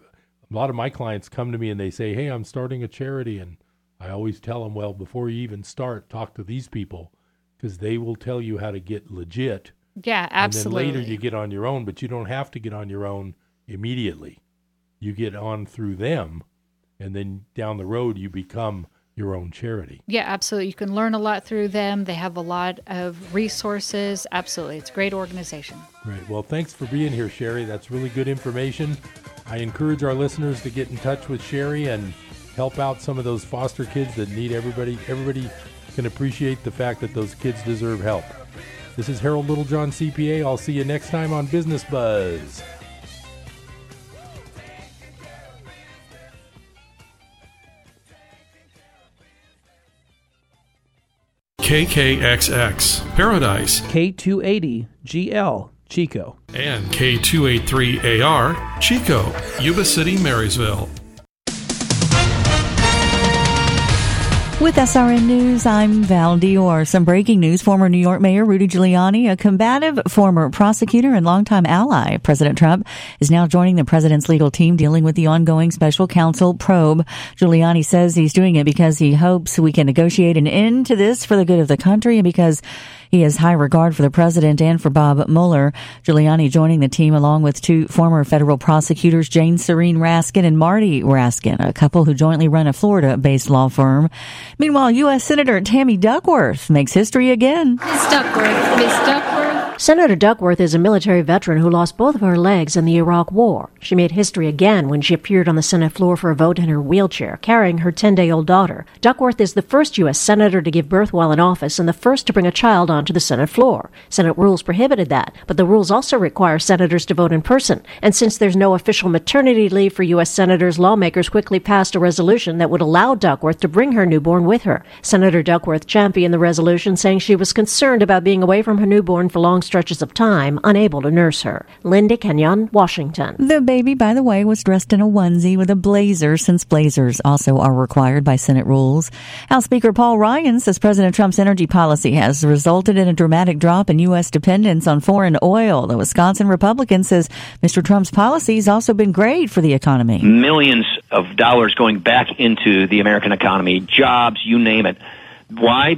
S1: a lot of my clients come to me and they say, "Hey, I'm starting a charity," and I always tell them, "Well, before you even start, talk to these people because they will tell you how to get legit."
S2: Yeah, absolutely.
S1: And then later you get on your own, but you don't have to get on your own immediately. You get on through them, and then down the road you become your own charity.
S2: Yeah, absolutely. You can learn a lot through them. They have a lot of resources. Absolutely. It's a great organization.
S1: Great. Well, thanks for being here, Sherry. That's really good information. I encourage our listeners to get in touch with Sherry and help out some of those foster kids that need everybody. Everybody can appreciate the fact that those kids deserve help. This is Harold Littlejohn, CPA. I'll see you next time on Business Buzz.
S10: KKXX Paradise
S11: K280 GL Chico.
S10: and K283AR Chico, Yuba City, Marysville.
S12: With SRN News, I'm Val Dior. Some breaking news. Former New York Mayor Rudy Giuliani, a combative former prosecutor and longtime ally President Trump, is now joining the president's legal team dealing with the ongoing special counsel probe. Giuliani says he's doing it because he hopes we can negotiate an end to this for the good of the country and because he has high regard for the president and for Bob Mueller. Giuliani joining the team along with two former federal prosecutors, Jane Serene Raskin and Marty Raskin, a couple who jointly run a Florida based law firm. Meanwhile, U.S. Senator Tammy Duckworth makes history again.
S13: Miss Duckworth, Miss Duckworth.
S14: Senator Duckworth is a military veteran who lost both of her legs in the Iraq War. She made history again when she appeared on the Senate floor for a vote in her wheelchair, carrying her 10 day old daughter. Duckworth is the first U.S. Senator to give birth while in office and the first to bring a child onto the Senate floor. Senate rules prohibited that, but the rules also require senators to vote in person. And since there's no official maternity leave for U.S. senators, lawmakers quickly passed a resolution that would allow Duckworth to bring her newborn with her. Senator Duckworth championed the resolution, saying she was concerned about being away from her newborn for long stretches of time, unable to nurse her. Linda Kenyon, Washington.
S12: The baby, by the way, was dressed in a onesie with a blazer, since blazers also are required by Senate rules. House Speaker Paul Ryan says President Trump's energy policy has resulted in a dramatic drop in U.S. dependence on foreign oil. The Wisconsin Republican says Mr. Trump's policy has also been great for the economy.
S15: Millions of dollars going back into the American economy, jobs, you name it. Why?